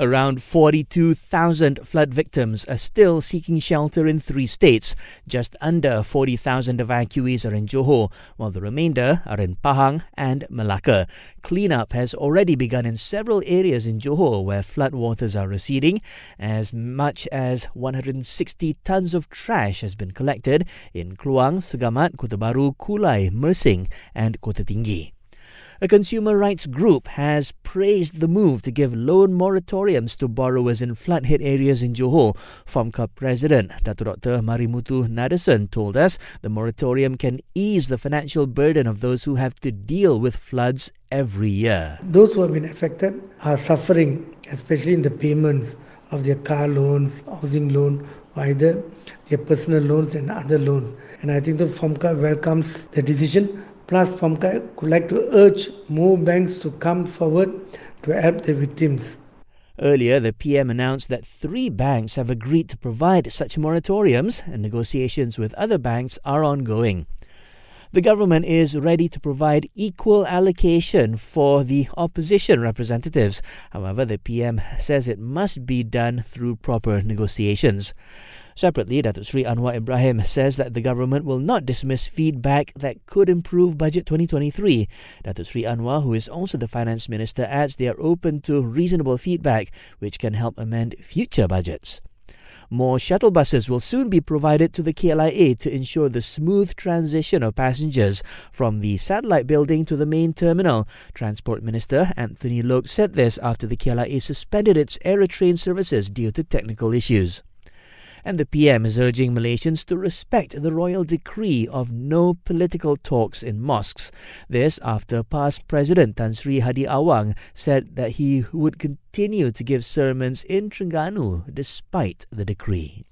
Around 42,000 flood victims are still seeking shelter in three states. Just under 40,000 evacuees are in Johor, while the remainder are in Pahang and Malacca. Cleanup has already begun in several areas in Johor where floodwaters are receding. As much as 160 tons of trash has been collected in Kluang, Segamat, Kota Baru, Kulai, Mersing, and Kota Tinggi. A consumer rights group has praised the move to give loan moratoriums to borrowers in flood hit areas in Johor. FOMCA President Dr. Dr. Marimuthu Nadason told us the moratorium can ease the financial burden of those who have to deal with floods every year. Those who have been affected are suffering, especially in the payments of their car loans, housing loan, either their personal loans and other loans. And I think the FOMCA welcomes the decision FOMCA would like to urge more banks to come forward to help the victims. Earlier, the PM announced that three banks have agreed to provide such moratoriums, and negotiations with other banks are ongoing. The government is ready to provide equal allocation for the opposition representatives. However, the PM says it must be done through proper negotiations. Separately, Datuk Sri Anwar Ibrahim says that the government will not dismiss feedback that could improve Budget 2023. Datuk Sri Anwar, who is also the Finance Minister, adds they are open to reasonable feedback which can help amend future budgets. More shuttle buses will soon be provided to the KLIA to ensure the smooth transition of passengers from the satellite building to the main terminal. Transport Minister Anthony Loke said this after the KLIA suspended its Aerotrain services due to technical issues and the PM is urging Malaysians to respect the royal decree of no political talks in mosques. This after PAS President Tan Sri Hadi Awang said that he would continue to give sermons in Terengganu despite the decree.